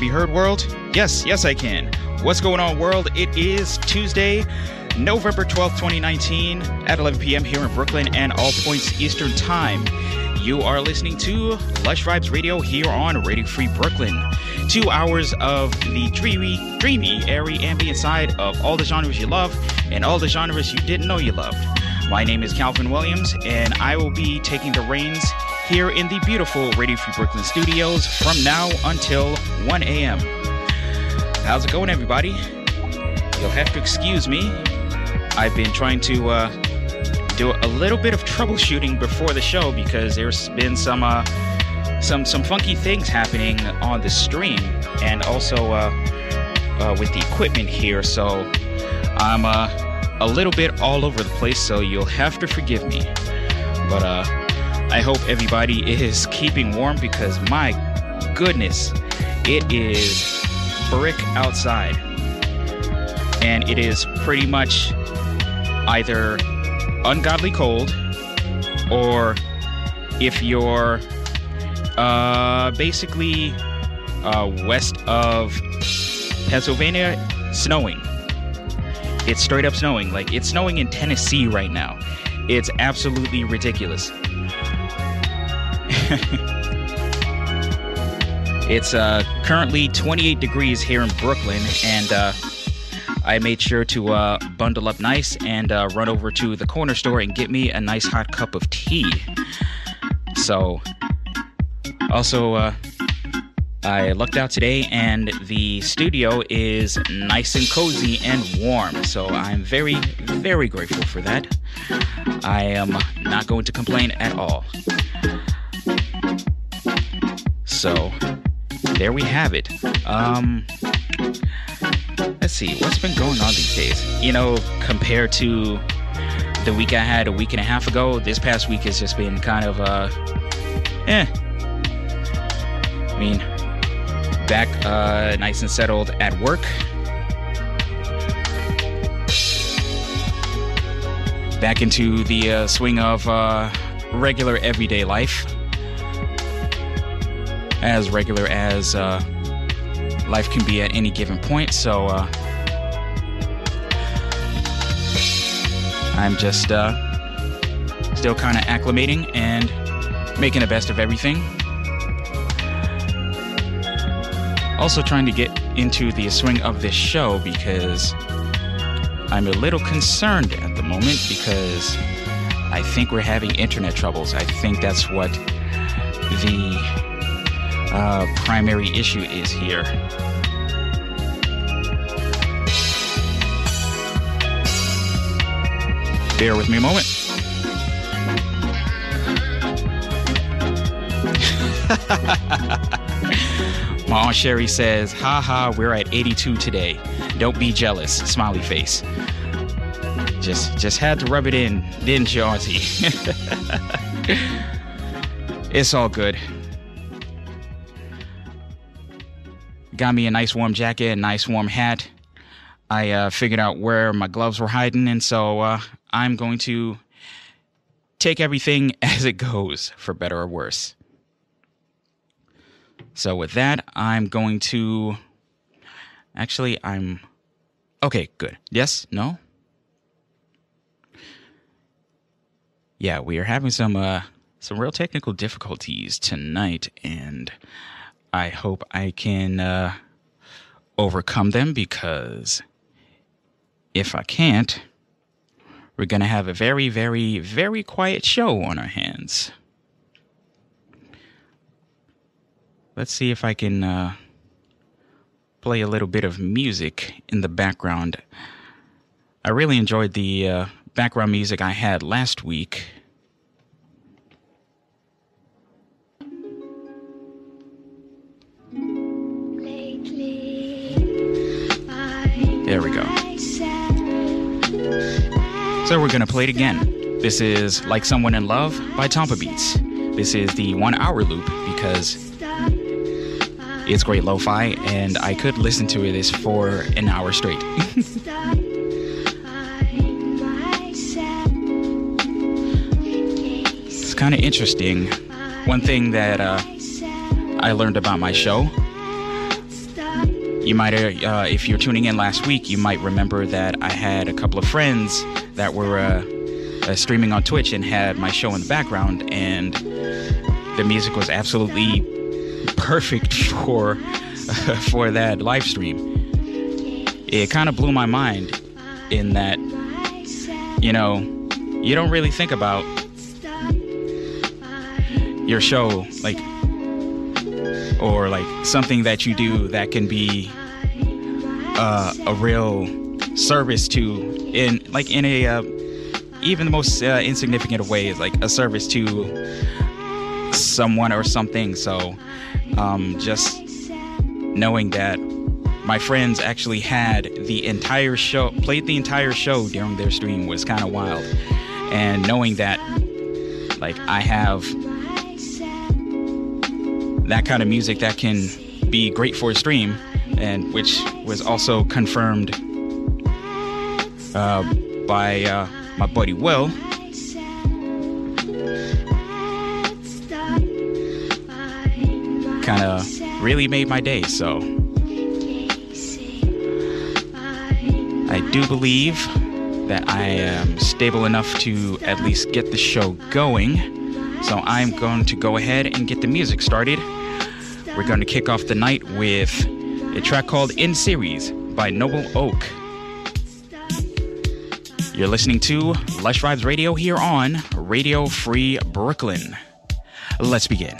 be heard, world? Yes, yes, I can. What's going on, world? It is Tuesday, November 12th, 2019, at 11 p.m. here in Brooklyn and all points Eastern Time. You are listening to Lush Vibes Radio here on Radio Free Brooklyn. Two hours of the dreamy, dreamy, airy, ambient side of all the genres you love and all the genres you didn't know you loved. My name is Calvin Williams, and I will be taking the reins here in the beautiful Radio Free Brooklyn studios from now until 1 a.m. How's it going, everybody? You'll have to excuse me. I've been trying to uh, do a little bit of troubleshooting before the show because there's been some uh, some some funky things happening on the stream and also uh, uh, with the equipment here. So I'm uh, a little bit all over the place, so you'll have to forgive me. But uh, I hope everybody is keeping warm because my goodness, it is brick outside. And it is pretty much either ungodly cold or if you're uh, basically uh, west of Pennsylvania, snowing. It's straight up snowing. Like it's snowing in Tennessee right now. It's absolutely ridiculous. it's uh, currently 28 degrees here in Brooklyn, and uh, I made sure to uh, bundle up nice and uh, run over to the corner store and get me a nice hot cup of tea. So, also, uh, I lucked out today, and the studio is nice and cozy and warm. So I'm very, very grateful for that. I am not going to complain at all. So there we have it. Um, let's see what's been going on these days. You know, compared to the week I had a week and a half ago, this past week has just been kind of uh, eh. I mean, back uh, nice and settled at work. Back into the uh, swing of uh, regular everyday life. As regular as uh, life can be at any given point. So uh, I'm just uh, still kind of acclimating and making the best of everything. Also, trying to get into the swing of this show because I'm a little concerned at the moment because I think we're having internet troubles. I think that's what the uh, primary issue is here. Bear with me a moment. My Aunt Sherry says, Ha ha, we're at 82 today. Don't be jealous. Smiley face. Just just had to rub it in, didn't you, Auntie? it's all good. Got me a nice warm jacket, a nice warm hat. I uh, figured out where my gloves were hiding, and so uh, I'm going to take everything as it goes, for better or worse. So with that, I'm going to actually I'm okay, good. Yes? No? Yeah, we are having some uh some real technical difficulties tonight and I hope I can uh overcome them because if I can't, we're going to have a very very very quiet show on our hands. Let's see if I can uh, play a little bit of music in the background. I really enjoyed the uh, background music I had last week. There we go. So we're going to play it again. This is Like Someone in Love by Tomppabeats. This is the one hour loop because it's great lo fi and I could listen to this for an hour straight. it's kind of interesting. One thing that uh, I learned about my show. You might, uh, if you're tuning in last week, you might remember that I had a couple of friends that were uh, uh, streaming on Twitch and had my show in the background, and the music was absolutely perfect for for that live stream. It kind of blew my mind in that, you know, you don't really think about your show like or like something that you do that can be uh, a real service to in like in a uh, even the most uh, insignificant way is like a service to someone or something. So um, just knowing that my friends actually had the entire show played the entire show during their stream was kind of wild. And knowing that like i have that kind of music that can be great for a stream, and which was also confirmed uh, by uh, my buddy Will. Kind of really made my day, so I do believe that I am stable enough to at least get the show going. So I'm going to go ahead and get the music started. We're going to kick off the night with a track called In Series by Noble Oak. You're listening to Lush Vibes Radio here on Radio Free Brooklyn. Let's begin.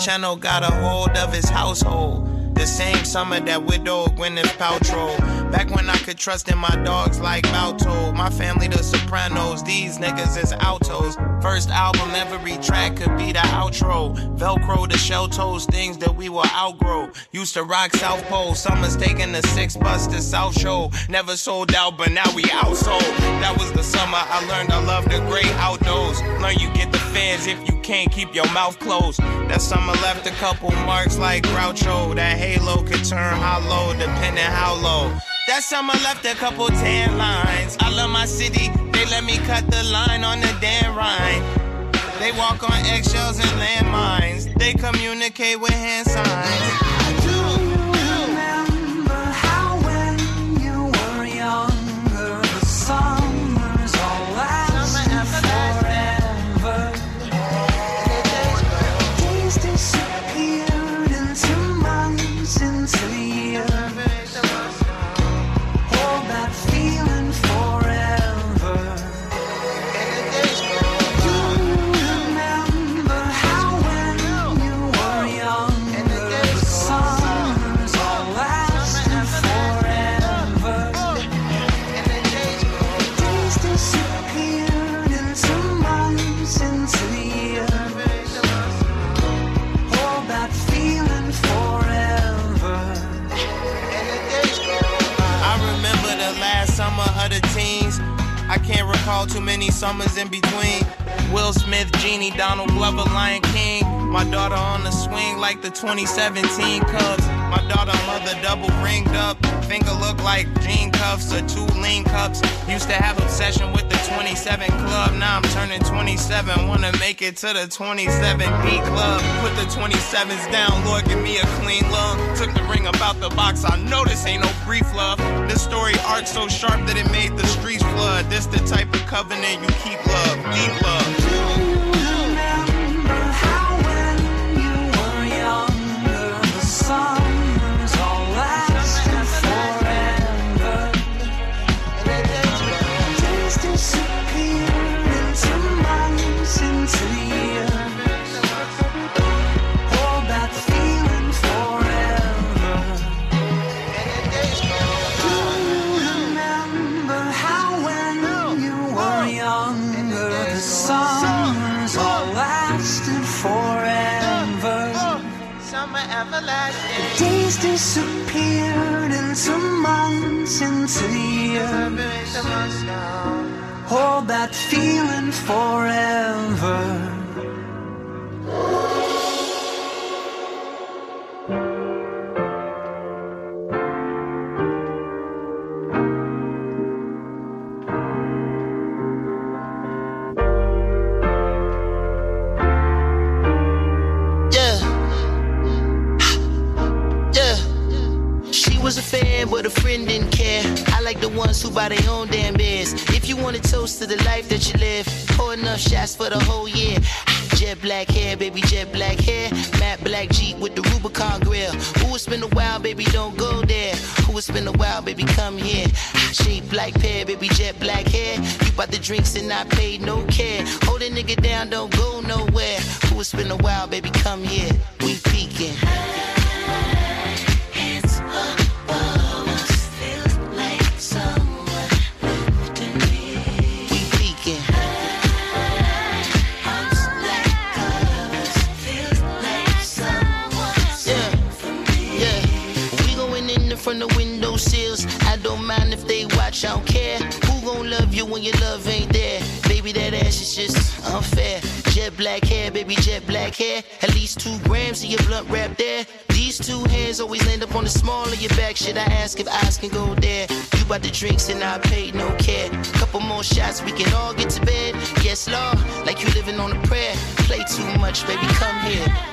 Channel got a hold of his household. The same summer that widowed Gwyneth Paltrow. Back when I could trust in my dogs like Balto. My family, the Sopranos, these niggas is altos. First album, every track could be the outro. Velcro, the shell toes, things that we will outgrow. Used to rock South Pole, summers taking the six bus to South Shore. Never sold out, but now we outsold. That was the summer I learned I love the great outdoors. Learn you get the fans if you can't keep your mouth closed. That summer left a couple marks like Groucho. That halo could turn hollow depending how low. That summer left a couple tan lines. I love my city, they let me cut the line on the Dan Ryan. They walk on eggshells and landmines. They communicate with hand signs. Recall too many summers in between. Will Smith, Genie, Donald Glover, Lion King. My daughter on the swing like the 2017 Cubs. My daughter mother double ringed up. Finger look like jean cuffs or two lean cups. Used to have obsession with the 27 club. Now I'm turning 27. Wanna make it to the 27 B club. Put the 27s down, Lord, give me a clean love. Took the ring about the box. I know this ain't no brief love. This story art so sharp that it made the streets flood. This the type of covenant you keep love, deep love. To the life that you live, pour enough shots for the whole year. Jet black hair, baby, jet black hair. Matte black Jeep with the Rubicon grill. Who has been a while, baby, don't go there. Who has been a while, baby, come here. Shape black pair, baby, jet black hair. You bought the drinks and I paid no care. Hold a nigga down, don't go nowhere. Who has been a while, baby, come here. The drinks and I paid no care. Couple more shots, we can all get to bed. Yes, Lord, like you living on a prayer. Play too much, baby, come here.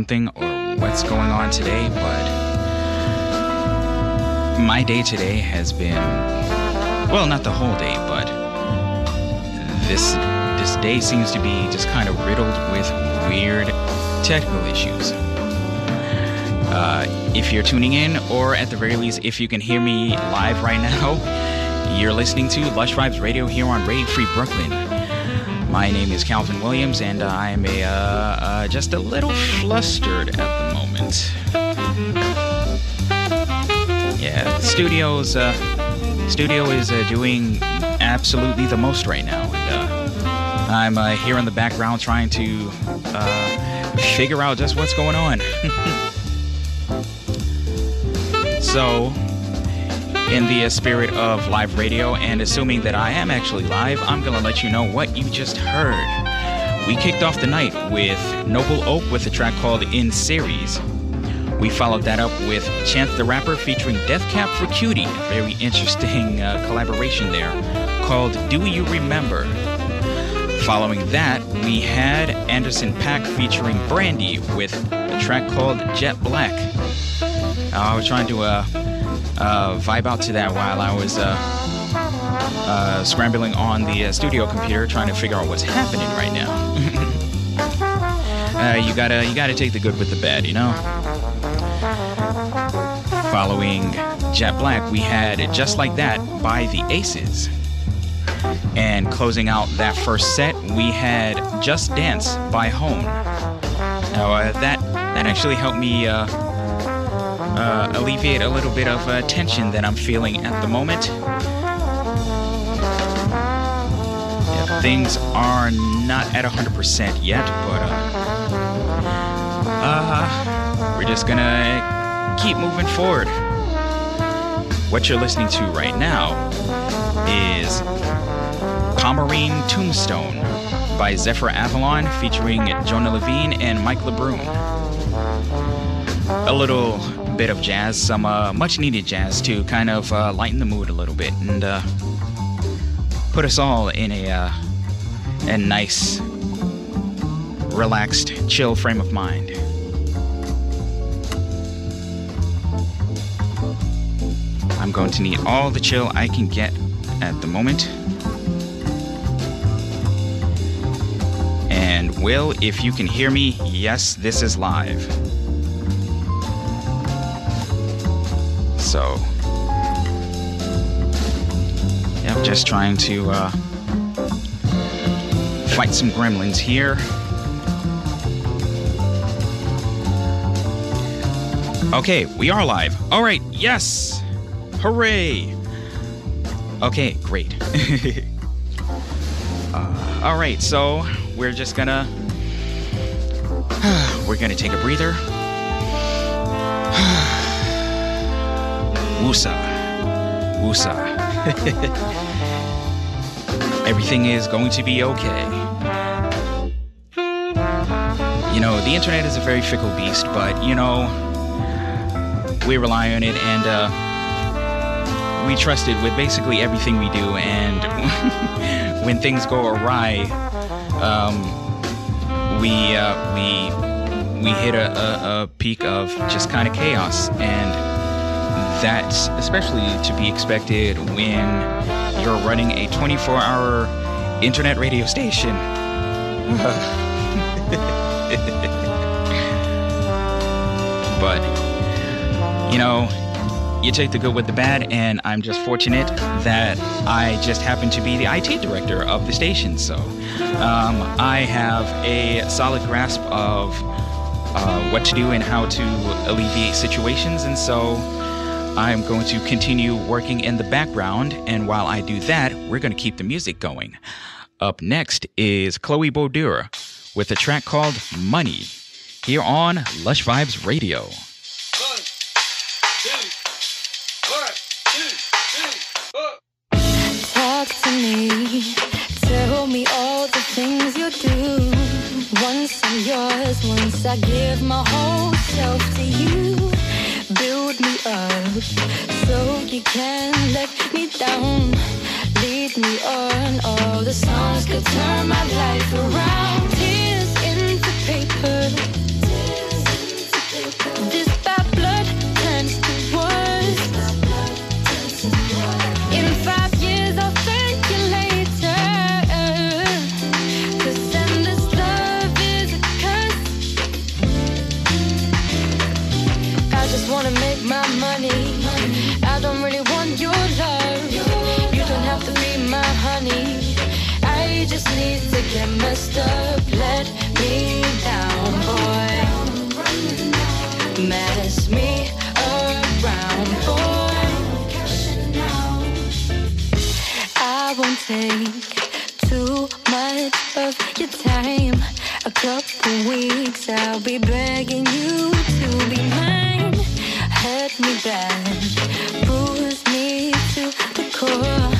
something or what's going on today, but my day today has been well, not the whole day, but this this day seems to be just kind of riddled with weird technical issues. Uh, if you're tuning in, or at the very least, if you can hear me live right now, you're listening to Lush Vibes Radio here on Radio Free Brooklyn. My name is Calvin Williams, and I am a, uh, uh, just a little flustered at the moment. Yeah, the studio's uh, studio is uh, doing absolutely the most right now, and uh, I'm uh, here in the background trying to figure out just what's going on. so in the spirit of live radio, and assuming that I am actually live, I'm going to let you know what you just heard. We kicked off the night with Noble Oak with a track called In Series. We followed that up with Chance the Rapper featuring Death Cab for Cutie, a very interesting uh, collaboration there, called Do You Remember? Following that, we had Anderson .Paak featuring Brandy with a track called Jet Black. Uh, I was trying to uh, uh, vibe out to that while I was uh, uh, scrambling on the uh, studio computer trying to figure out what's happening right now. Uh, you gotta you gotta take the good with the bad, you know. Following Jet Black, we had Just Like That by the Aces. And closing out that first set, we had Just Dance by HONNE. Now uh, that that actually helped me uh, uh, alleviate a little bit of uh, tension that I'm feeling at the moment. Yeah, things are not at 100% yet, but uh, uh, we're just gonna keep moving forward. What you're listening to right now is Pomerene Tombstone by Zephyr Avalon featuring Jonah Levine and Mike LeBrun. A little bit of jazz, some uh, much needed jazz to kind of uh, lighten the mood a little bit and uh, put us all in a, uh, a nice, relaxed, chill frame of mind. I'm going to need all the chill I can get at the moment. And Will, if you can hear me, yes, this is live. Just trying to uh, fight some gremlins here. Okay, we are live. All right, yes! Hooray! Okay, great. uh, all right, so we're just gonna we're gonna take a breather. Woosah, woosah. Everything is going to be okay. You know, the internet is a very fickle beast, but you know, we rely on it and uh, we trust it with basically everything we do. And when things go awry, um, we uh, we we hit a, a, a peak of just kind of chaos, and that's especially to be expected when you're running a 24-hour internet radio station. but you know, you take the good with the bad, and I'm just fortunate that I just happen to be the IT director of the station. So um, I have a solid grasp of uh, what to do and how to alleviate situations, and so I'm going to continue working in the background. And while I do that, we're going to keep the music going. Up next is Chloe Bodur with a track called Money here on Lush Vibes Radio. Talk to me, tell me all the things you do. Once I'm yours, once I give my whole self to you. Build me so you can let me down. Lead me on, all the songs could turn my life around. Tears into paper. This bad blood get messed up. Let me down, boy. Mess me around, boy. I won't take too much of your time. A couple weeks, I'll be begging you to be mine. Hurt me bad, bruise me to the core.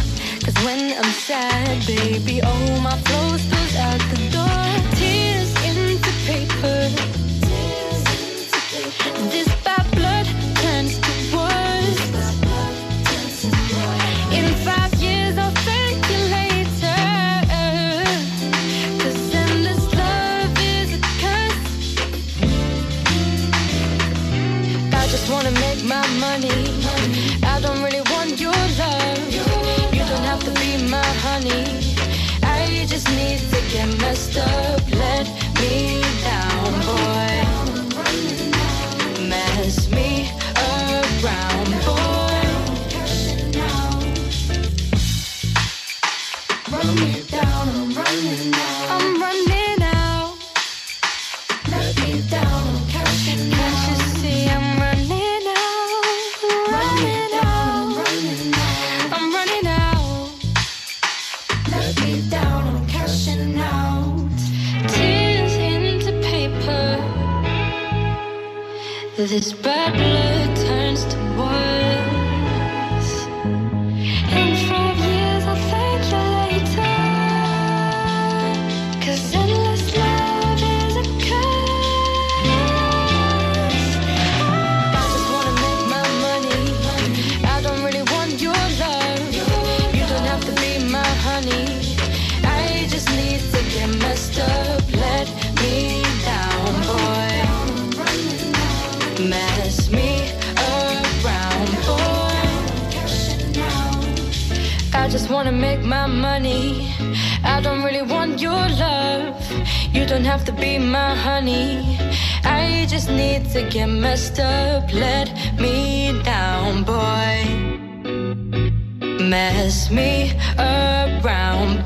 Cause when I'm sad, baby, all my flow dressed up let me down, boy. Mess me around, boy. Run me down, I'm running now. This bad blood. wanna make my money. I don't really want your love. You don't have to be my honey. I just need to get messed up. Let me down, boy. Mess me around,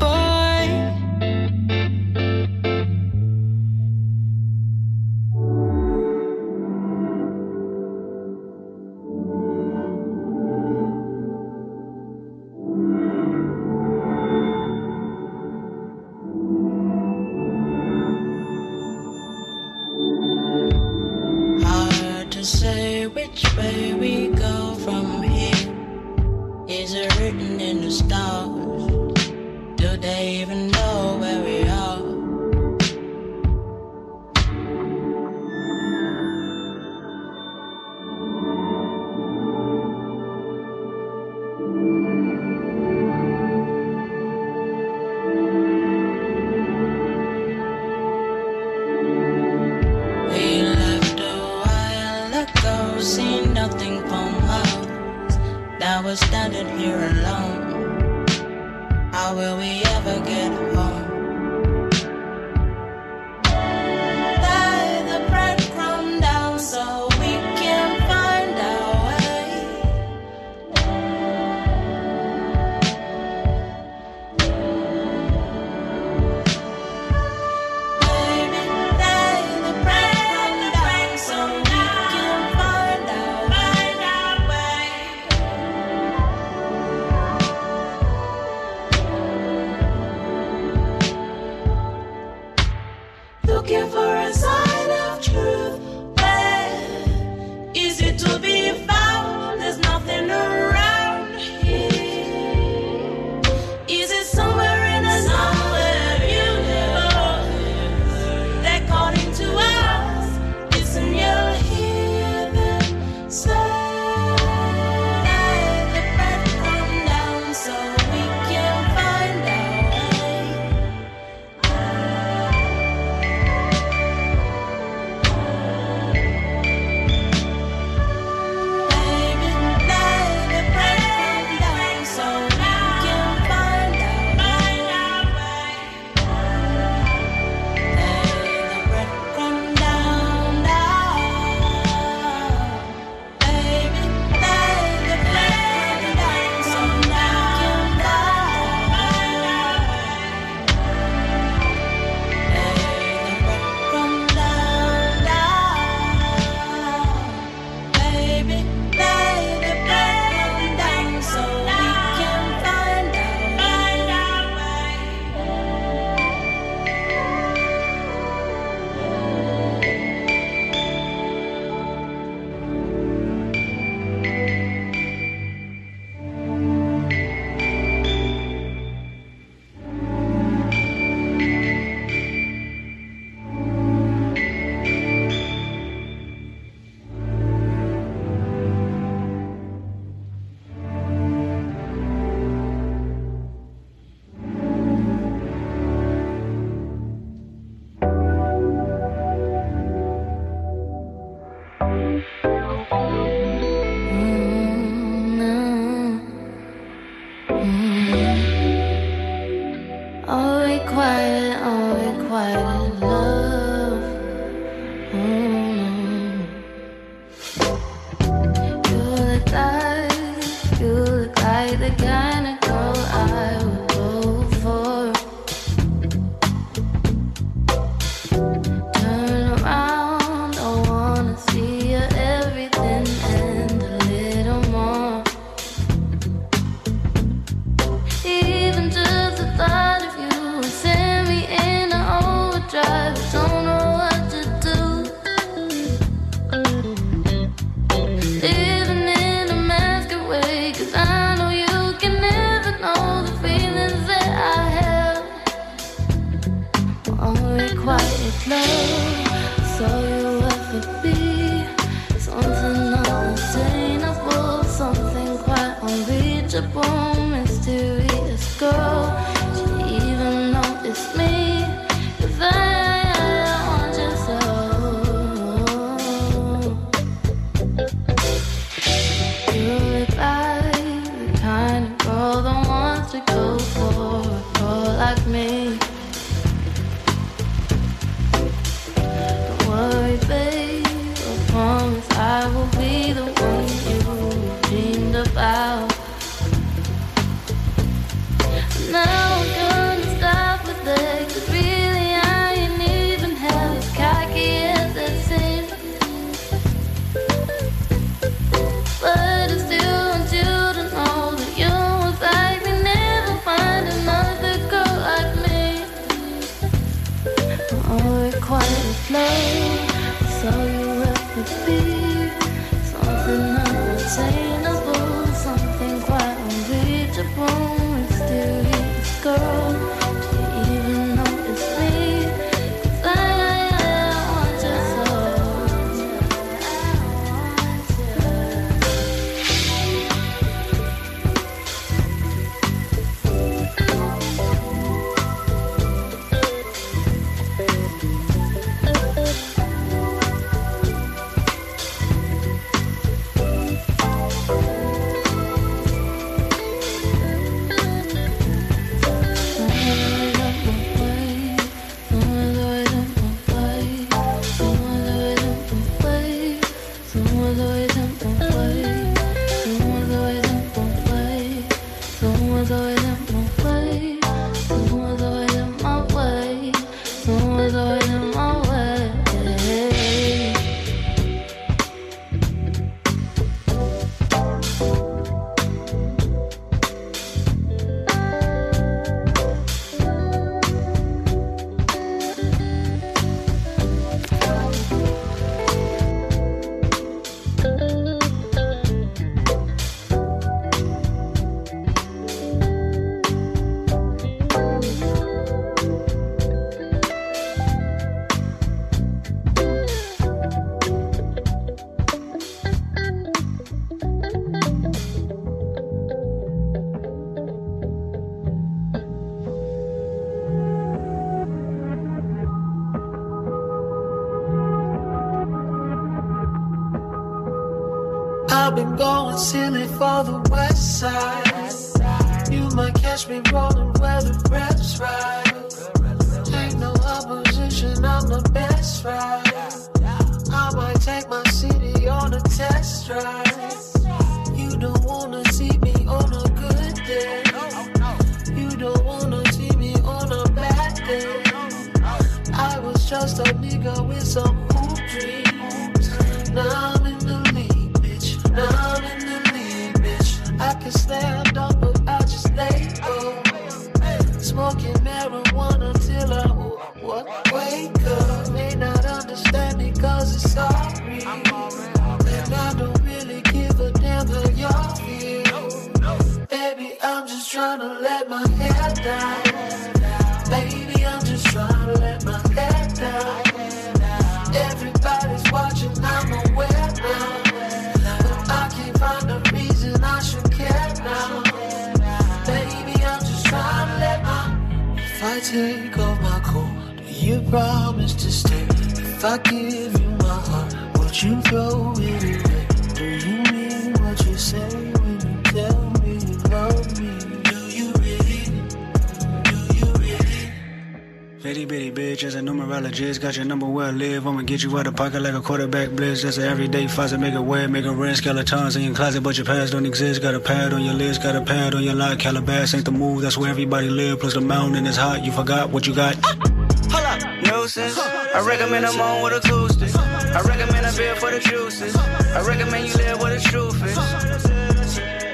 get you out of pocket like a quarterback blitz. That's an everyday faucet. Make it wet, make it red. Skeletons in your closet, but your past don't exist. Got a pad on your list, got a pad on your lock. Calabas ain't the move. That's where everybody live. Plus the mountain is hot. You forgot what you got. Hold up, nuisance. I recommend I'm on with acoustic. I recommend a beer for the juices. I recommend you live where the truth is.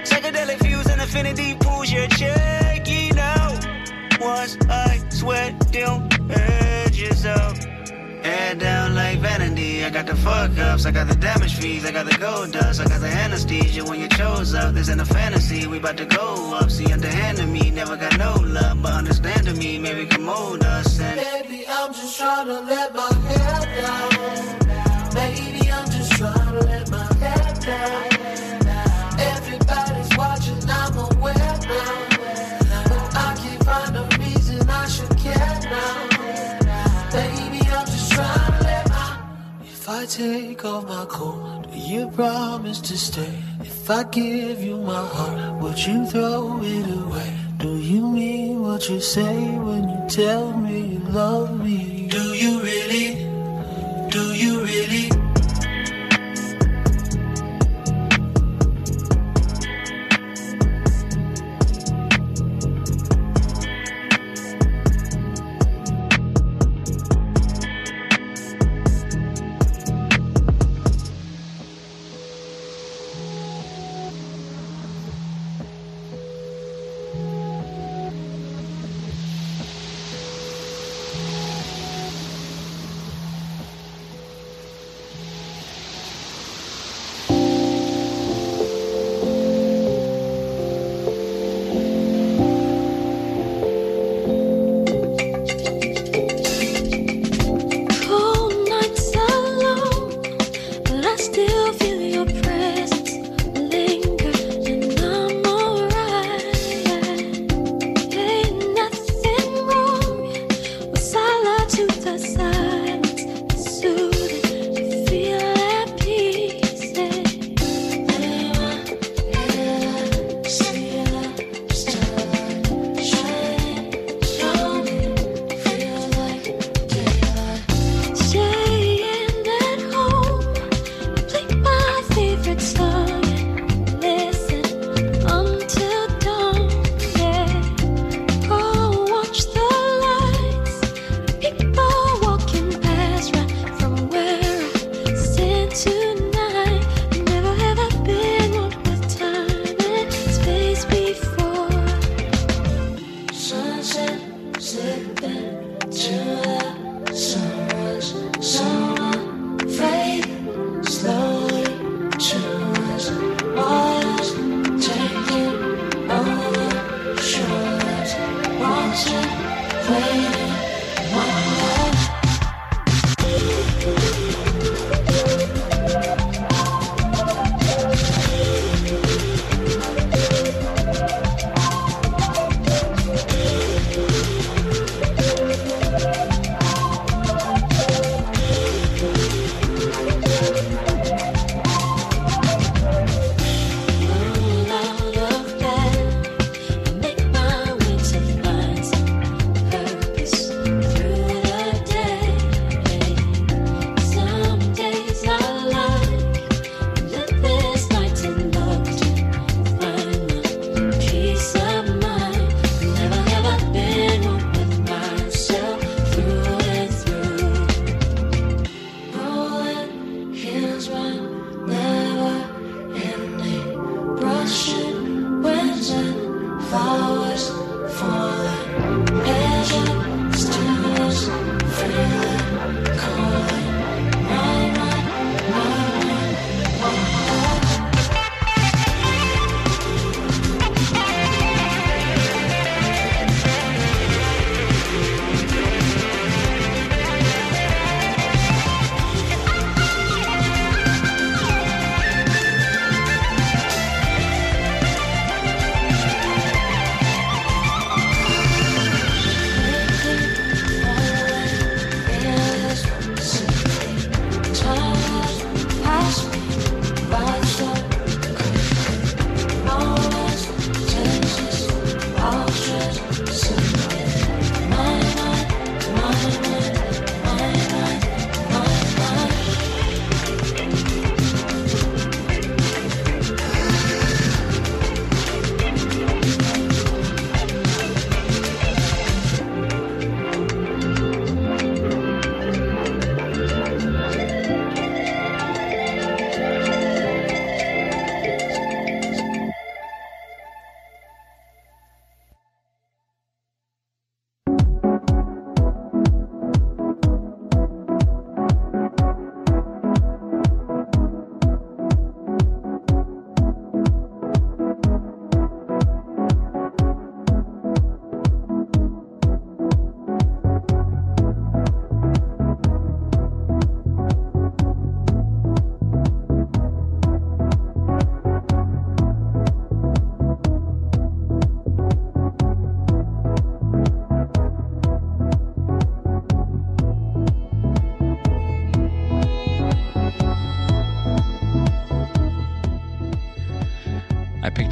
Psychedelic views and affinity pools your check, you know. Once I sweat them edges out. Like vanity. I got the fuck ups, I got the damage fees, I got the gold dust, I got the anesthesia when you chose up. This ain't a fantasy, we about to go up. See, underhanded me, never got no love, but understanding me, maybe can mold us. And Baby, I'm just trying to let my hair down. Take off my coat, do you promise to stay? If I give you my heart, would you throw it away? Do you mean what you say when you tell me you love me?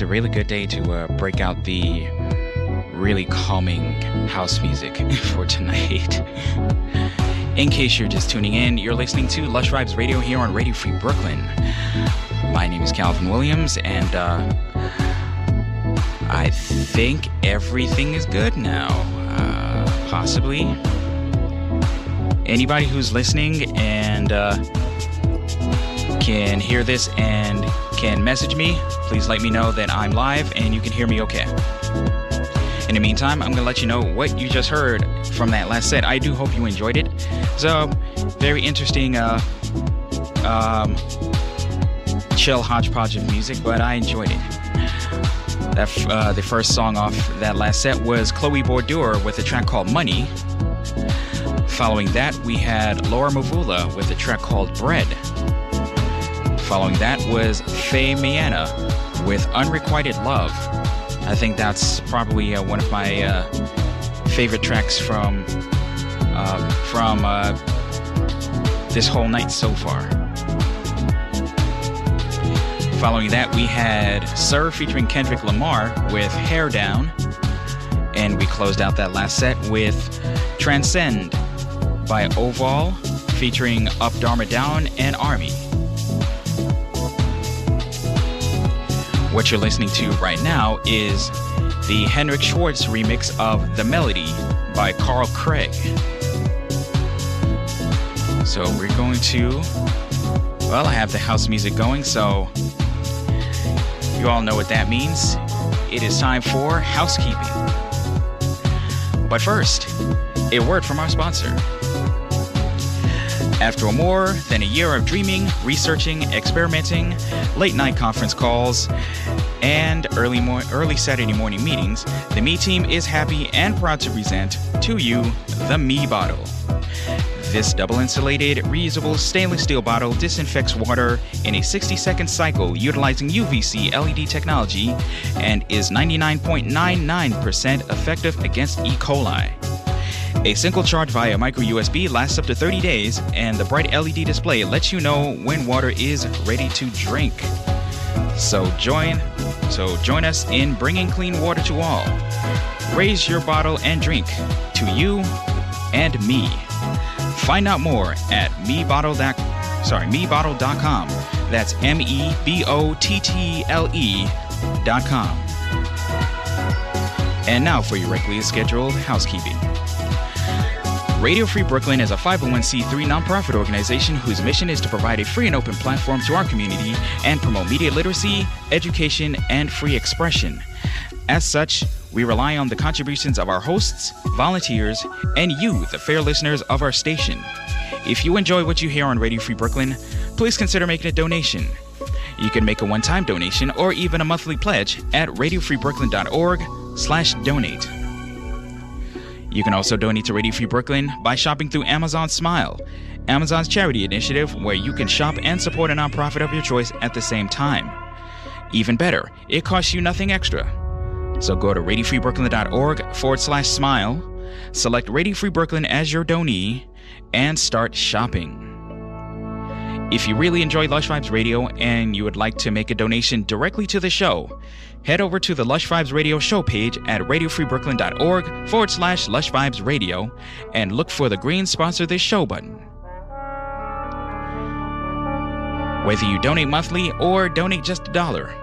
Really good day to uh, break out the really calming house music for tonight. in case you're just tuning in, you're listening to Lush Vibes Radio here on Radio Free Brooklyn. My name is Calvin Williams, and uh, I think everything is good now. Uh, possibly. Anybody who's listening and uh, can hear this and can message me, please let me know that I'm live and you can hear me okay. In the meantime, I'm going to let you know what you just heard from that last set. I do hope you enjoyed it. So, very interesting, uh, um, chill hodgepodge of music, but I enjoyed it. That uh, the first song off that last set was Chloe Bodur with a track called Money. Following that, we had Laura Mvula with a track called Bread. Following that was Faye Meana with Unrequited Love. I think that's probably uh, one of my uh, favorite tracks from um, from uh, this whole night so far. Following that, we had SiR featuring Kendrick Lamar with Hair Down. And we closed out that last set with Transcend by Ovall featuring Up Dharma Down and Armi. What you're listening to right now is the Henrik Schwarz remix of The Melody by Carl Craig. So we're going to, well, I have the house music going, so you all know what that means. It is time for housekeeping. But first, a word from our sponsor. After more than a year of dreaming, researching, experimenting, late night conference calls, and early early Saturday morning meetings, the Me team is happy and proud to present to you the Me Bottle. This double insulated, reusable stainless steel bottle disinfects water in a 60 second cycle utilizing UVC LED technology and is 99.99% effective against E. coli. A single charge via micro USB lasts up to 30 days, and the bright LED display lets you know when water is ready to drink. So join so join us in bringing clean water to all. Raise your bottle and drink to you and me. Find out more at mebottle. Sorry, mebottle.com. That's M E B O T T L E.com. And now for your regularly scheduled housekeeping. Radio Free Brooklyn is a 501c3 nonprofit organization whose mission is to provide a free and open platform to our community and promote media literacy, education, and free expression. As such, we rely on the contributions of our hosts, volunteers, and you, the fair listeners of our station. If you enjoy what you hear on Radio Free Brooklyn, please consider making a donation. You can make a one-time donation or even a monthly pledge at radiofreebrooklyn.org slash donate. You can also donate to Radio Free Brooklyn by shopping through Amazon Smile, Amazon's charity initiative where you can shop and support a nonprofit of your choice at the same time. Even better, it costs you nothing extra. So go to radiofreebrooklyn.org forward slash smile, select Radio Free Brooklyn as your donee, and start shopping. If you really enjoy Lush Vibes Radio and you would like to make a donation directly to the show, head over to the Lush Vibes Radio show page at radiofreebrooklyn.org forward slash Lush Vibes Radio and look for the green sponsor this show button. Whether you donate monthly or donate just a dollar,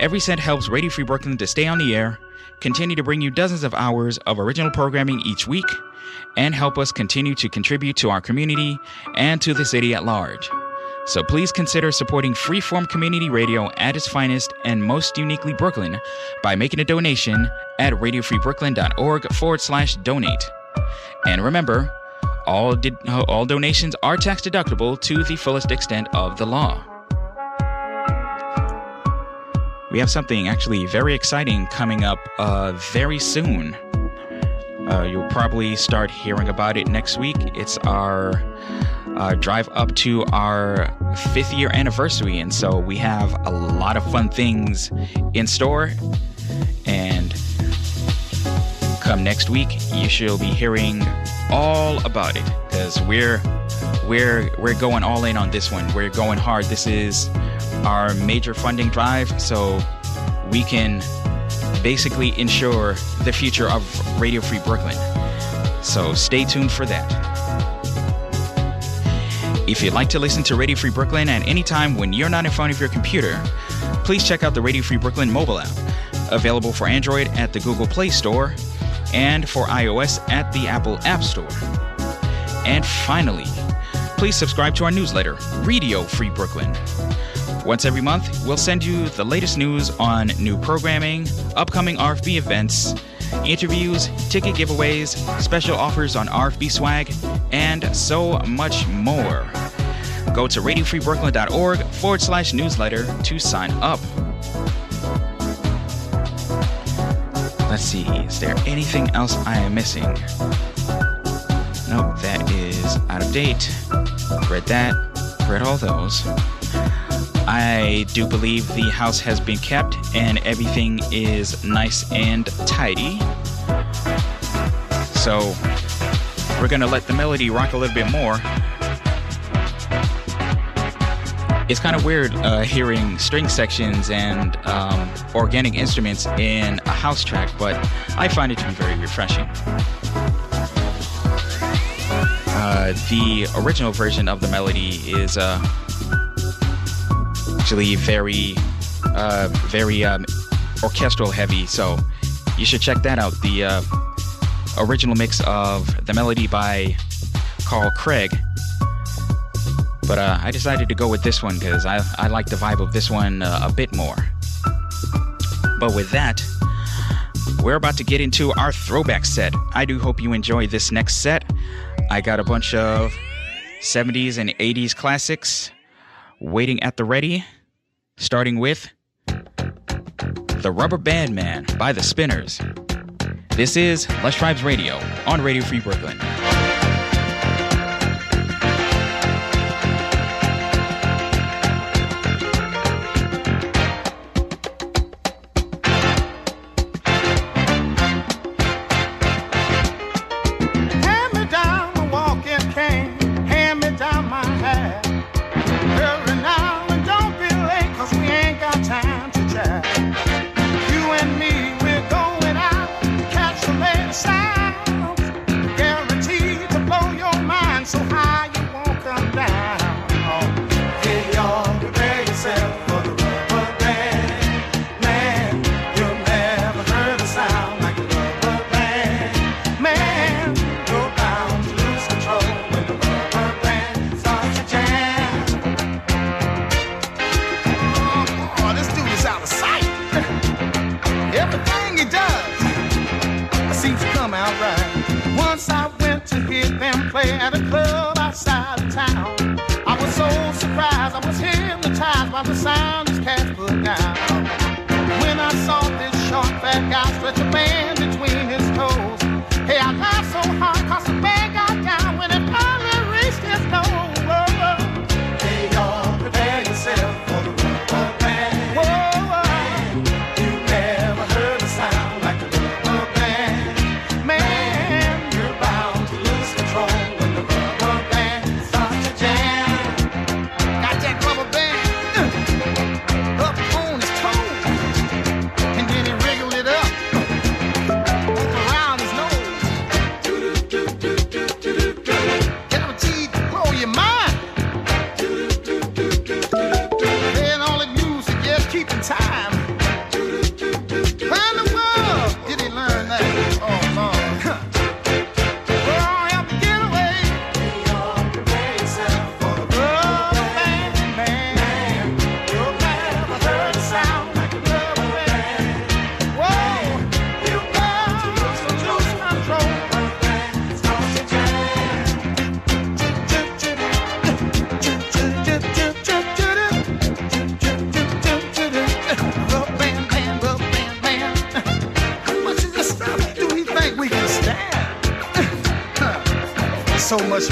every cent helps Radio Free Brooklyn to stay on the air, continue to bring you dozens of hours of original programming each week, and help us continue to contribute to our community and to the city at large. So please consider supporting freeform community radio at its finest and most uniquely Brooklyn by making a donation at radiofreebrooklyn.org forward slash donate. And remember, all, di- all donations are tax deductible to the fullest extent of the law. We have something actually very exciting coming up uh, very soon. Uh, you'll probably start hearing about it next week. It's our uh, drive up to our fifth year anniversary, and so we have a lot of fun things in store. And come next week, you shall be hearing all about it because we're we're we're going all in on this one. We're going hard. This is our major funding drive, so we can basically ensure the future of Radio Free Brooklyn. So stay tuned for that. If you'd like to listen to Radio Free Brooklyn at any time when you're not in front of your computer, please check out the Radio Free Brooklyn mobile app, available for Android at the Google Play Store and for iOS at the Apple App Store. And finally, please subscribe to our newsletter, Radio Free Brooklyn. Once every month, we'll send you the latest news on new programming, upcoming RFB events, interviews, ticket giveaways, special offers on RFB swag, and so much more. Go to radiofreebrooklyn.org forward slash newsletter to sign up. Let's see, is there anything else I am missing? Nope, that is out of date. Read that, read all those. I do believe the house has been kept and everything is nice and tidy. So we're gonna let the melody rock a little bit more. It's kind of weird uh, hearing string sections and um, organic instruments in a house track, but I find it to be very refreshing. Uh, the original version of the melody is uh, actually very, uh, very um, orchestral heavy. So you should check that out. The uh, original mix of the melody by Carl Craig. But uh, I decided to go with this one because I, I like the vibe of this one uh, a bit more. But with that, we're about to get into our throwback set. I do hope you enjoy this next set. I got a bunch of 70s and 80s classics waiting at the ready, starting with The Rubber Band Man by The Spinners. This is Lush Vibes Radio on Radio Free Brooklyn.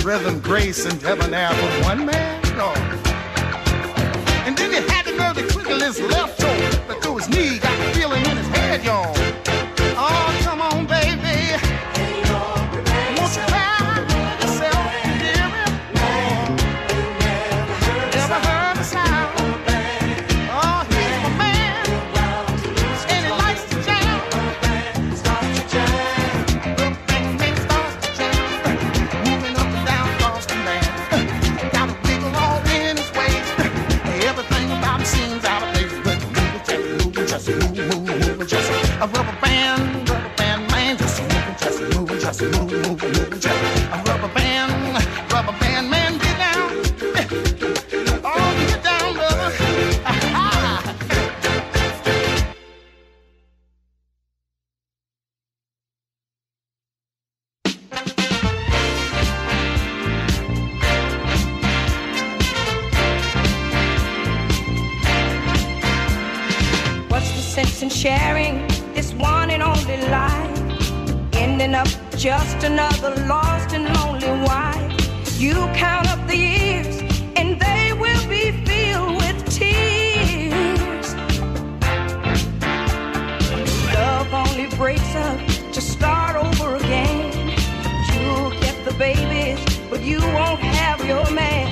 Rhythm, grace, and debonair from one man? sharing this one and only life. Ending up just another lost and lonely wife. You count up the years, and they will be filled with tears. Love only breaks up to start over again. You'll get the babies, but you won't have your man.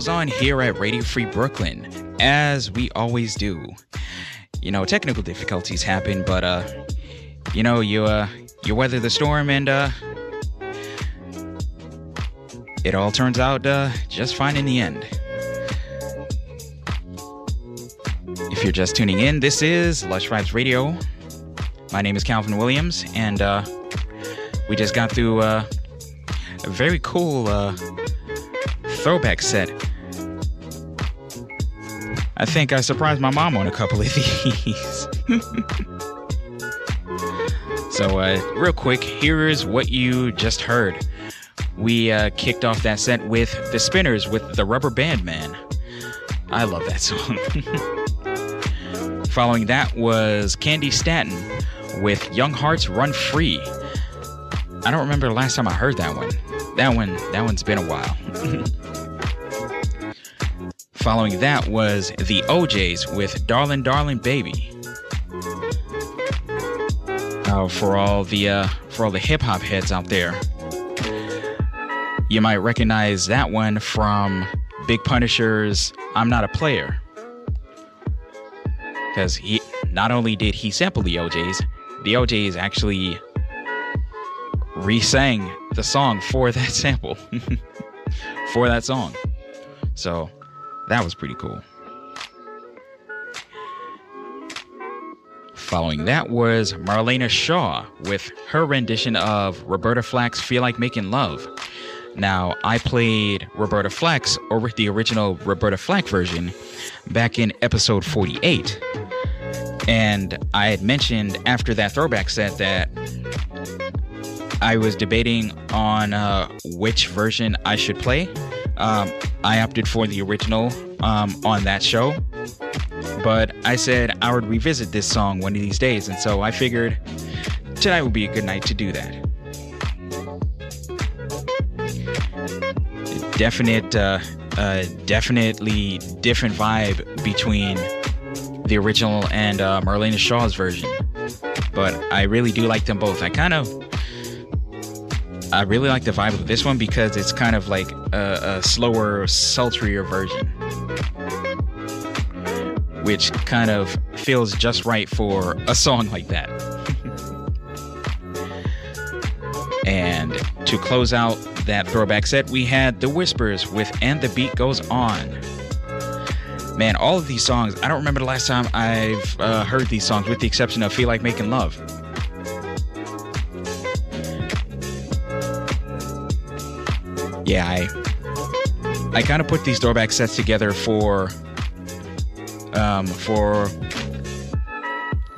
Goes on here at Radio Free Brooklyn, as we always do. You know, technical difficulties happen, but uh, you know, you uh, you weather the storm, and uh, it all turns out uh, just fine in the end. If you're just tuning in, this is Lush Vibes Radio. My name is Calvin Williams, and uh, we just got through uh, a very cool uh, throwback set. I think I surprised my mom on a couple of these. so, uh, real quick, here's what you just heard. We uh, kicked off that set with the Spinners with the Rubber Band Man. I love that song. Following that was Candi Staton with Young Hearts Run Free. I don't remember the last time I heard that one. That one, that one's been a while. Following that was the O'Jays with Darling Darling Baby. Uh, for all the uh, for all the hip hop heads out there, you might recognize that one from Big Punisher's "I'm Not a Player," because he not only did he sample the O'Jays, the O'Jays actually re-sang the song for that sample for that song. So that was pretty cool. Following that was Marlena Shaw with her rendition of Roberta Flack's Feel Like Making Love. Now, I played Roberta Flack's or the original Roberta Flack version back in episode 48. And I had mentioned after that throwback set that I was debating on uh, which version I should play. Um, I opted for the original um, on that show, but I said I would revisit this song one of these days, and so I figured tonight would be a good night to do that. Definite, uh, uh, definitely different vibe between the original and uh, Marlena Shaw's version, but I really do like them both. I kind of I really like the vibe of this one because it's kind of like a, a slower, sultrier version, which kind of feels just right for a song like that. and to close out that throwback set, we had The Whispers with And the Beat Goes On. Man, all of these songs, I don't remember the last time I've uh, heard these songs with the exception of Feel Like Making Love. Yeah, I I kind of put these throwback sets together for um, for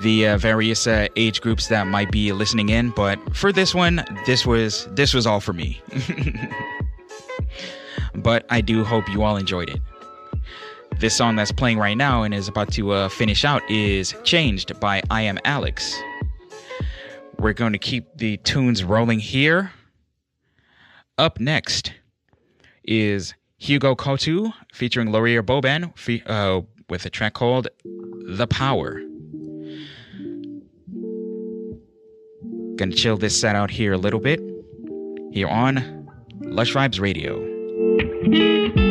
the uh, various uh, age groups that might be listening in, but for this one, this was this was all for me. but I do hope you all enjoyed it. This song that's playing right now and is about to uh, finish out is "Changed" by iamalex. We're going to keep the tunes rolling here. Up next is Hugo Cottu featuring Loria Boban fe- uh, with a track called The Power. Gonna chill this set out here a little bit here on Lush Vibes Radio.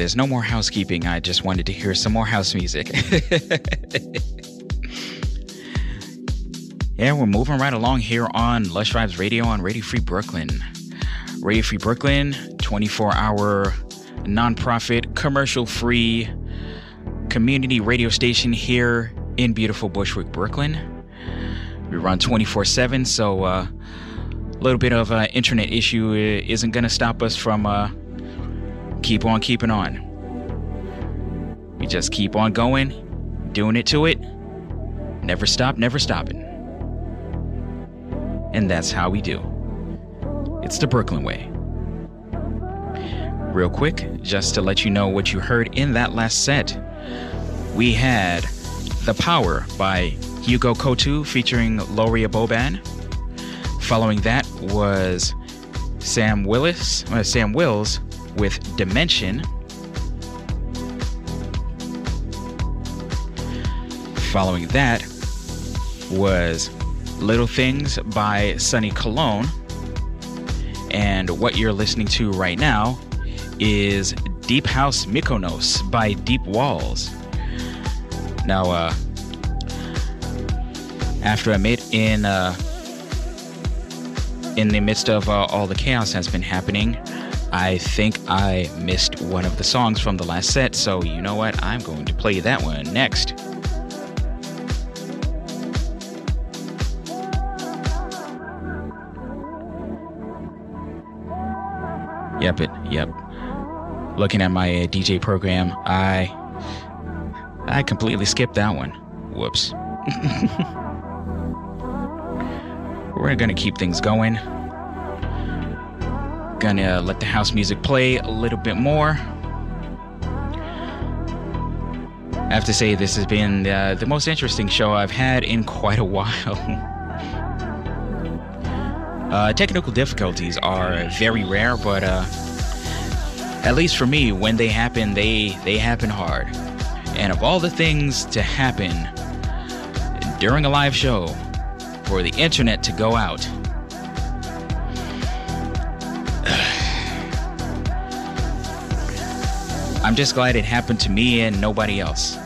There's no more housekeeping. I just wanted to hear some more house music. yeah, we're moving right along here on Lush Vibes Radio on Radio Free Brooklyn. Radio Free Brooklyn, 24 hour nonprofit, commercial free community radio station here in beautiful Bushwick, Brooklyn. We run 24 7, so a uh, little bit of an internet issue isn't going to stop us from uh, keep on keeping on. We just keep on going, doing it to it, never stop, never stopping. And that's how we do. It's the Brooklyn way. Real quick, just to let you know what you heard in that last set, we had The Power by Hugo Cottu featuring Loria Boban. Following that was Sam Willis, uh, Sam Wills with Dimension. Following that was Little Things by Sunni Colon. And what you're listening to right now is Deep House Mykonos by Deep Walls. Now, uh, after I made in uh, in the midst of uh, all the chaos that's been happening, I think I missed one of the songs from the last set. So you know what? I'm going to play that one next. Yep, it. Yep. Looking at my uh, DJ program, I I completely skipped that one. Whoops. We're gonna keep things going. Gonna let the house music play a little bit more. I have to say, this has been uh, the most interesting show I've had in quite a while. uh, technical difficulties are very rare, but uh, at least for me, when they happen, they they happen hard. And of all the things to happen during a live show, for the internet to go out. Just glad it happened to me and nobody else.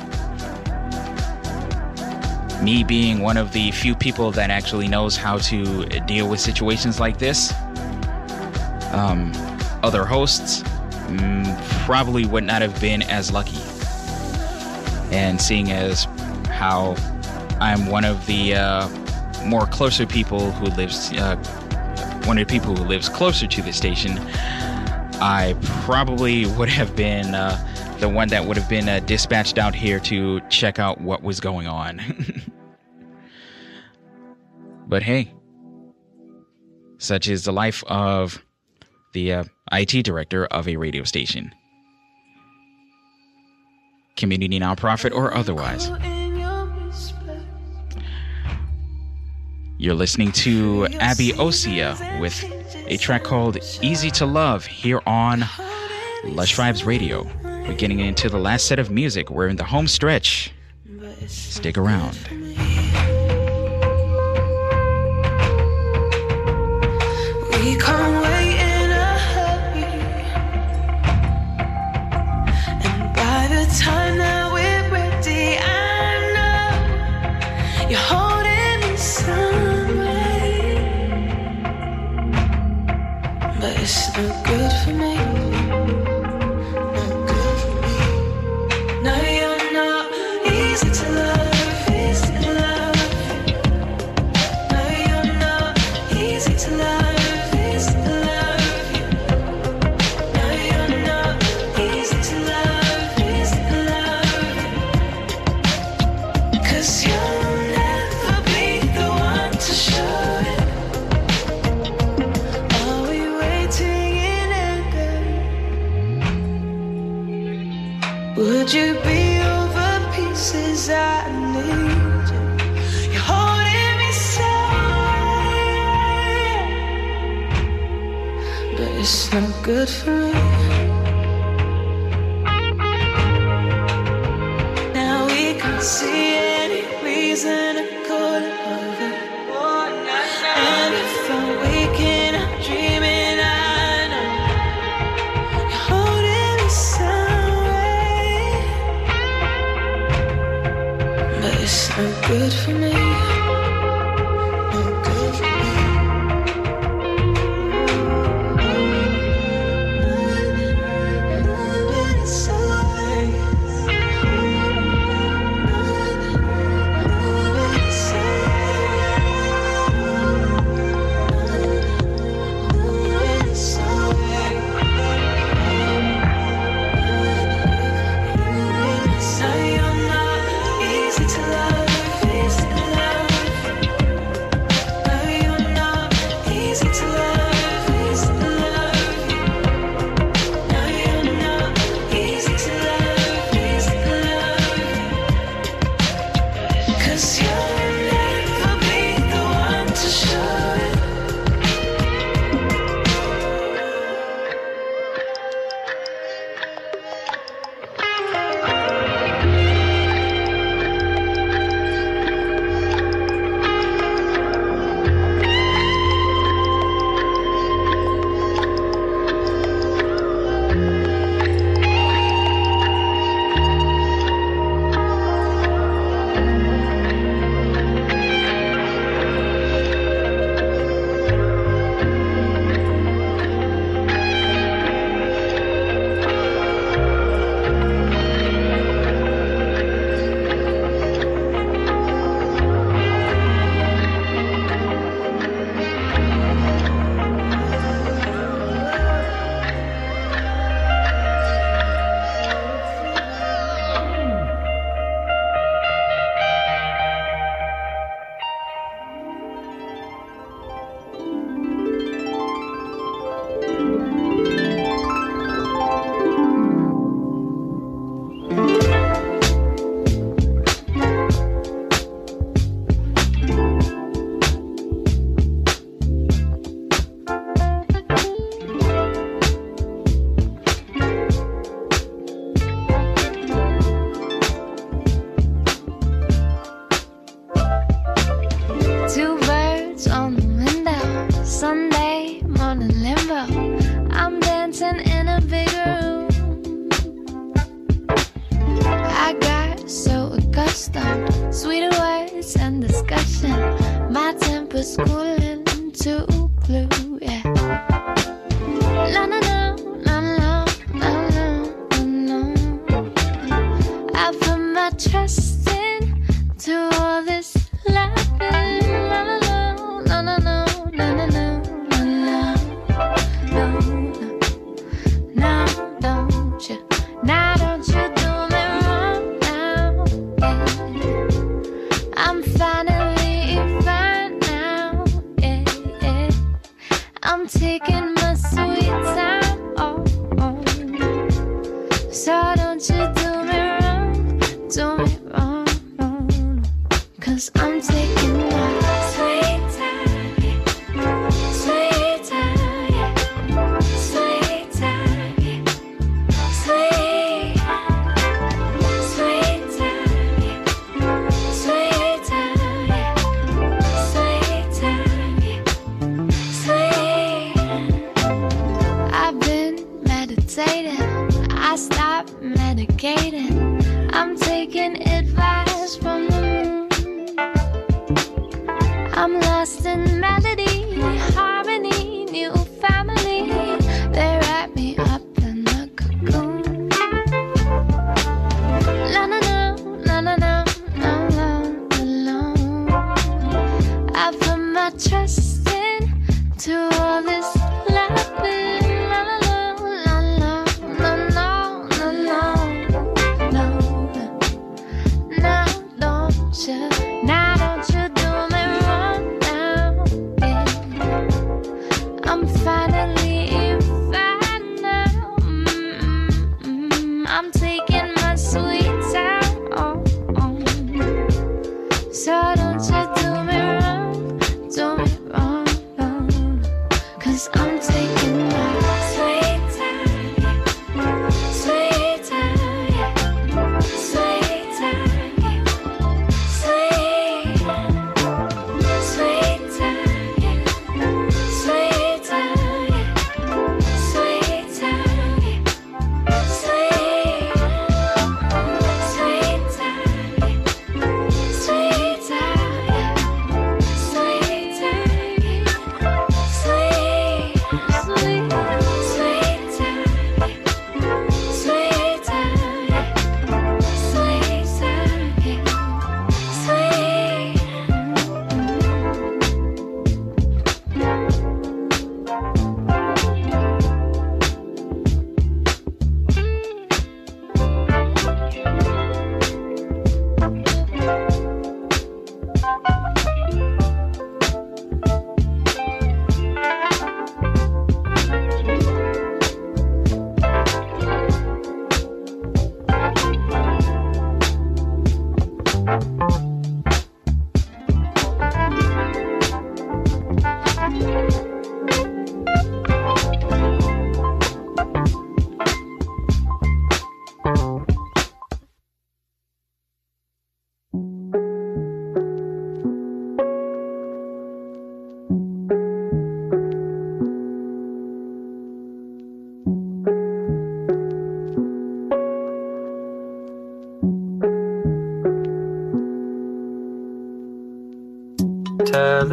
Me being one of the few people that actually knows how to deal with situations like this. Um, other hosts mm, probably would not have been as lucky. And seeing as how I'm one of the uh, more closer people who lives, uh, one of the people who lives closer to the station, I probably would have been uh, the one that would have been uh, dispatched out here to check out what was going on. but hey, such is the life of the uh, IT director of a radio station, community nonprofit or otherwise. You're listening to Abi Ocia with a track called Easy to Love here on Lush Vibes Radio. We're getting into the last set of music. We're in the home stretch. Stick around. We can't Not good good for me.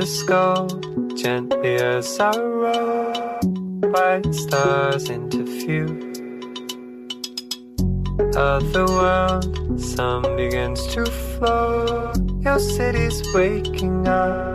let's go gently as I roll. White stars into view. Other world, sun begins to flow. Your city's waking up.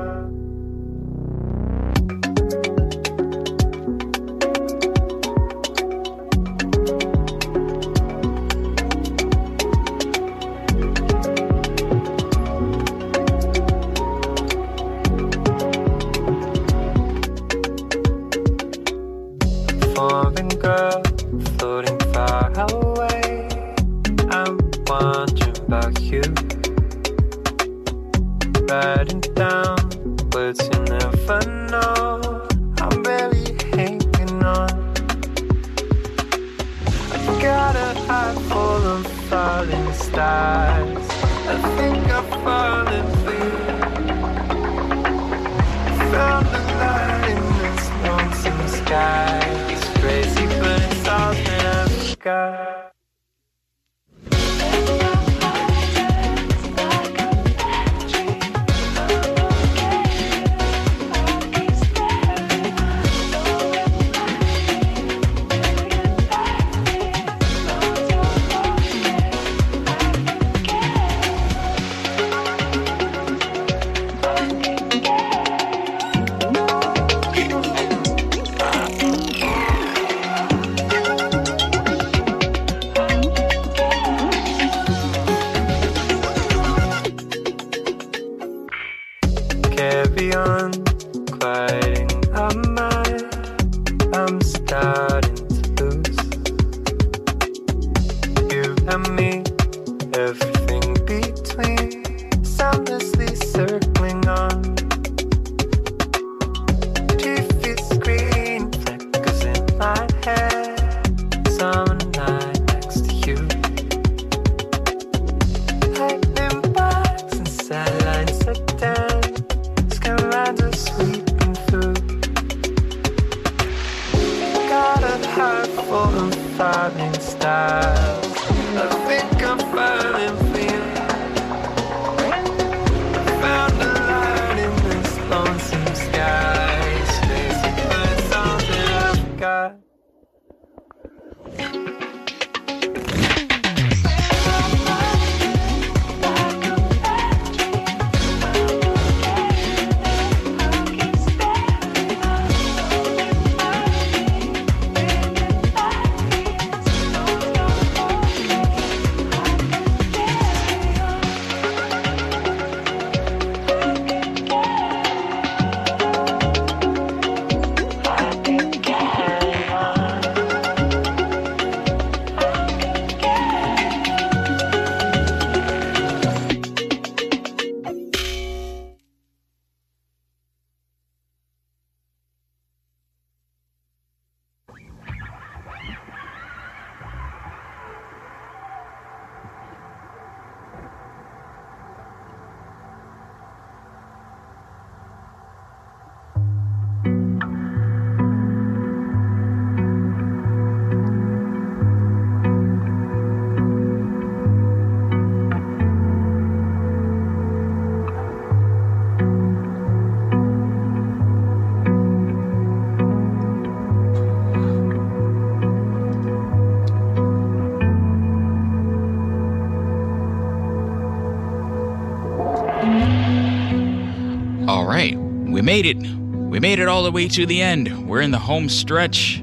Made it. We made it all the way to the end. We're in the home stretch,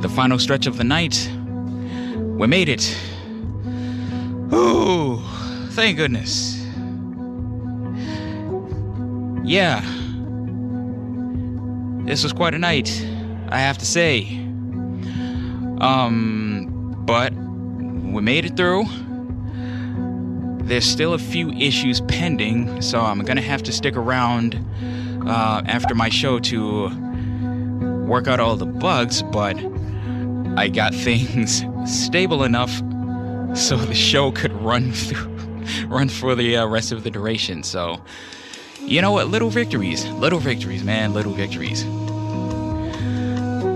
the final stretch of the night. We made it. Ooh, thank goodness. Yeah. This was quite a night, I have to say. Um, but we made it through. There's still a few issues pending, so I'm gonna have to stick around uh, after my show to work out all the bugs, but I got things stable enough so the show could run through, run for the uh, rest of the duration. So, you know what? Little victories, little victories, man, little victories.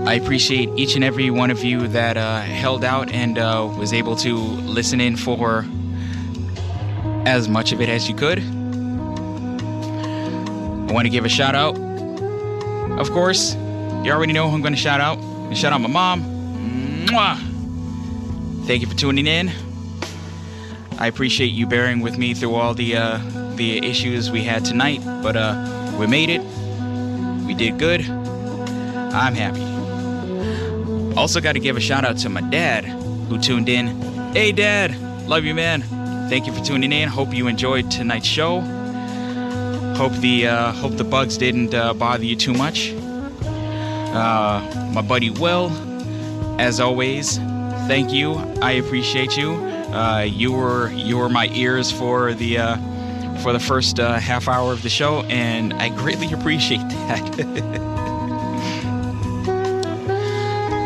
I appreciate each and every one of you that uh, held out and uh, was able to listen in for as much of it as you could. I want to give a shout out. Of course, you already know who I'm going to shout out. And shout out my mom. Mwah! Thank you for tuning in. I appreciate you bearing with me through all the uh, the issues we had tonight, but uh, we made it. We did good. I'm happy. Also, got to give a shout out to my dad who tuned in. Hey, Dad, love you, man. Thank you for tuning in. Hope you enjoyed tonight's show. Hope the uh, hope the bugs didn't uh, bother you too much. Uh, my buddy Will, as always, thank you. I appreciate you. Uh, you were you were my ears for the uh, for the first half hour of the show, and I greatly appreciate that.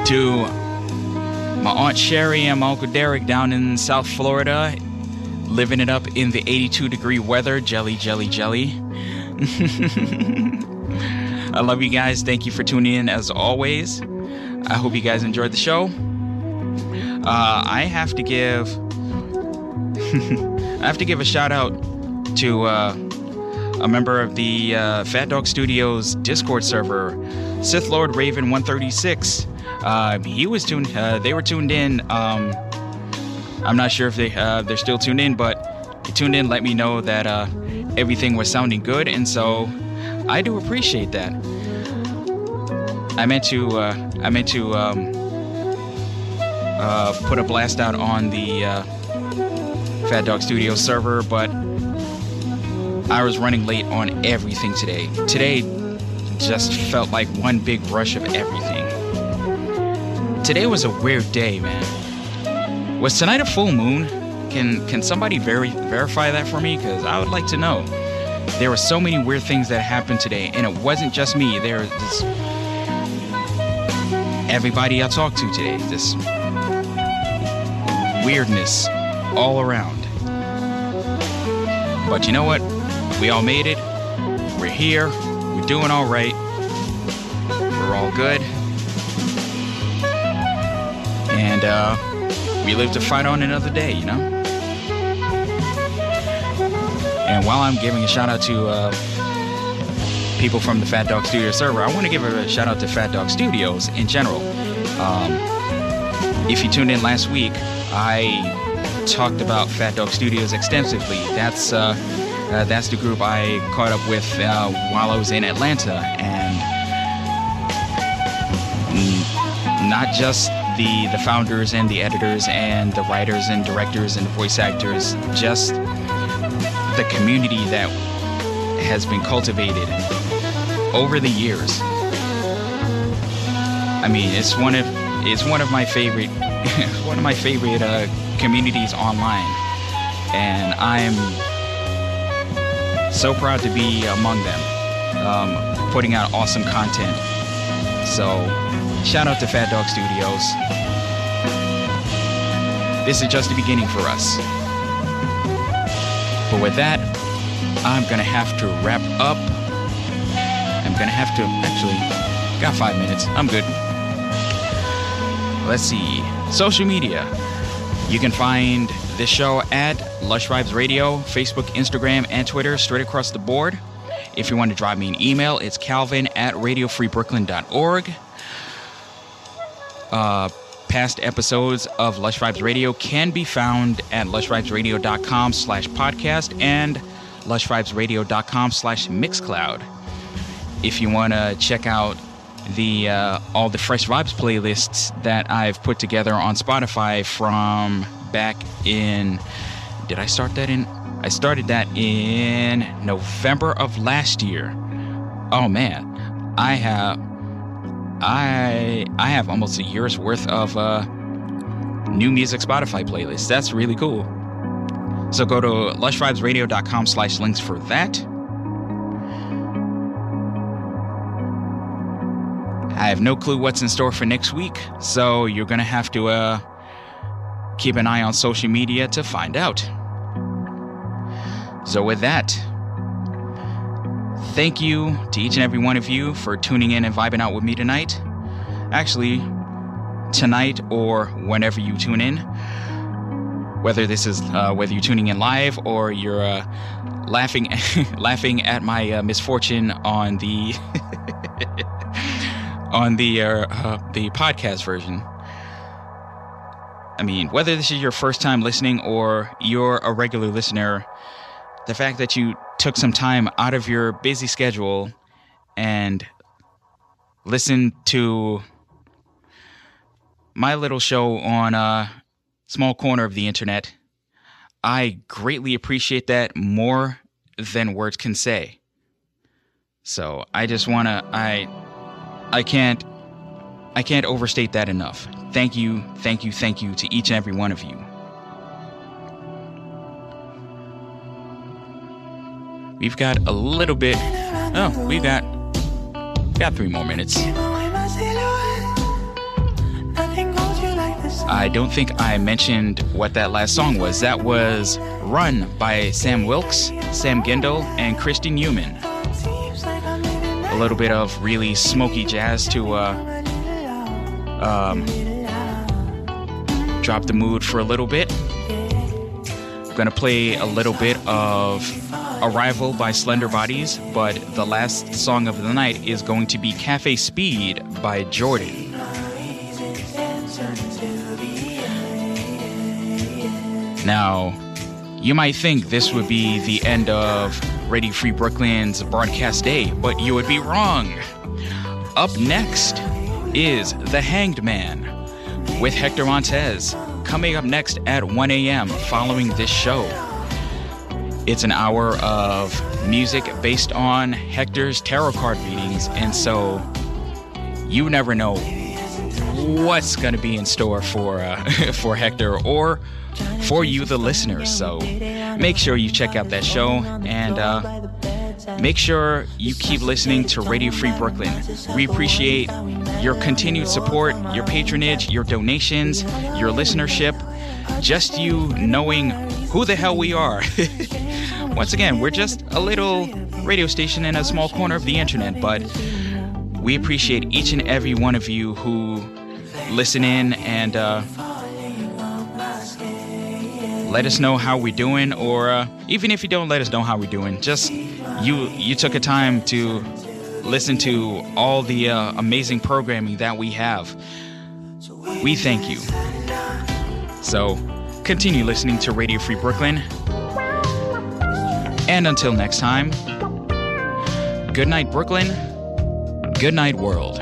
to my aunt Sherry and my uncle Derek down in South Florida, living it up in the 82 degree weather. Jelly, jelly, jelly. I love you guys. Thank you for tuning in as always. I hope you guys enjoyed the show. Uh, I have to give I have to give a shout out to uh, a member of the uh, Fat Dog Studios Discord server, Sith Lord Raven 136. Uh, he was tuned. Uh, they were tuned in. Um, I'm not sure if they uh, they're still tuned in, but tuned in. Let me know that everything was sounding good, and so I do appreciate that. I meant to uh, I meant to um, uh, put a blast out on the uh, Fat Dog Studio server, but I was running late on everything today. Today just felt like one big rush of everything. Today was a weird day, man. Was tonight a full moon? Can can somebody veri- verify that for me? Because I would like to know. There were so many weird things that happened today, and it wasn't just me. There was this everybody I talked to today. This weirdness all around. But you know what? We all made it. We're here. We're doing all right. We're all good. And uh, we live to fight on another day, you know? And while I'm giving a shout out to uh, people from the Fat Dog Studio server, I want to give a shout out to Fat Dog Studios in general. Um, if you tuned in last week, I talked about Fat Dog Studios extensively. That's uh, uh, that's the group I caught up with uh, while I was in Atlanta, and not just the the founders and the editors and the writers and directors and voice actors, just the community that has been cultivated over the years. I mean, it's one of it's one of my favorite one of my favorite uh, communities online, and I'm so proud to be among them, um, putting out awesome content. So, shout out to Fat Dog Studios. This is just the beginning for us. But with that, I'm gonna have to wrap up. I'm gonna have to actually got five minutes. I'm good. Let's see. Social media. You can find this show at Lush Vibes Radio, Facebook, Instagram, and Twitter, straight across the board. If you want to drop me an email, it's calvin at radiofreebrooklyn.org. Uh, past episodes of Lush Vibes Radio can be found at lushvibesradio.com slash podcast and lushvibesradio.com slash mixcloud. If you want to check out the uh, all the fresh vibes playlists that I've put together on Spotify from back in did I start that in I started that in November of last year. Oh man, I have I I have almost a year's worth of uh, new music Spotify playlists. That's really cool. So go to lushvibesradio.com slash links for that. I have no clue what's in store for next week, so you're gonna have to uh, keep an eye on social media to find out. So, with that, thank you to each and every one of you for tuning in and vibing out with me tonight. Actually, tonight or whenever you tune in, whether this is uh, whether you're tuning in live or you're uh, laughing laughing at my uh, misfortune on the on the uh, uh, the podcast version. I mean, whether this is your first time listening or you're a regular listener, the fact that you took some time out of your busy schedule and listened to my little show on a small corner of the internet, I greatly appreciate that more than words can say. So I just want to I I can't I can't overstate that enough. Thank you, thank you, thank you to each and every one of you. We've got a little bit. Oh, we got got three more minutes. I don't think I mentioned what that last song was. That was "Run" by Sam Wilkes, Sam Gendel, and Christian Euman. A little bit of really smoky jazz to uh, um, drop the mood for a little bit. I'm gonna play a little bit of Arrival by slenderbodies, but the last song of the night is going to be Cafe Speed by JORDANN. Now, you might think this would be the end of Radio Free Brooklyn's broadcast day, but you would be wrong. Up next is The Hanged Man with Hector Montez, coming up next at 1 a.m. following this show. It's an hour of music based on Hector's tarot card readings, and so you never know what's going to be in store for uh, for Hector or for you, the listeners. So make sure you check out that show and uh, make sure you keep listening to Radio Free Brooklyn. We appreciate your continued support, your patronage, your donations, your listenership, just you knowing who the hell we are. Once again, we're just a little radio station in a small corner of the internet, but we appreciate each and every one of you who listen in and uh, let us know how we're doing, or uh, even if you don't let us know how we're doing, just you you took a time to listen to all the uh, amazing programming that we have. We thank you. So continue listening to Radio Free Brooklyn. And until next time, good night, Brooklyn. Good night, world.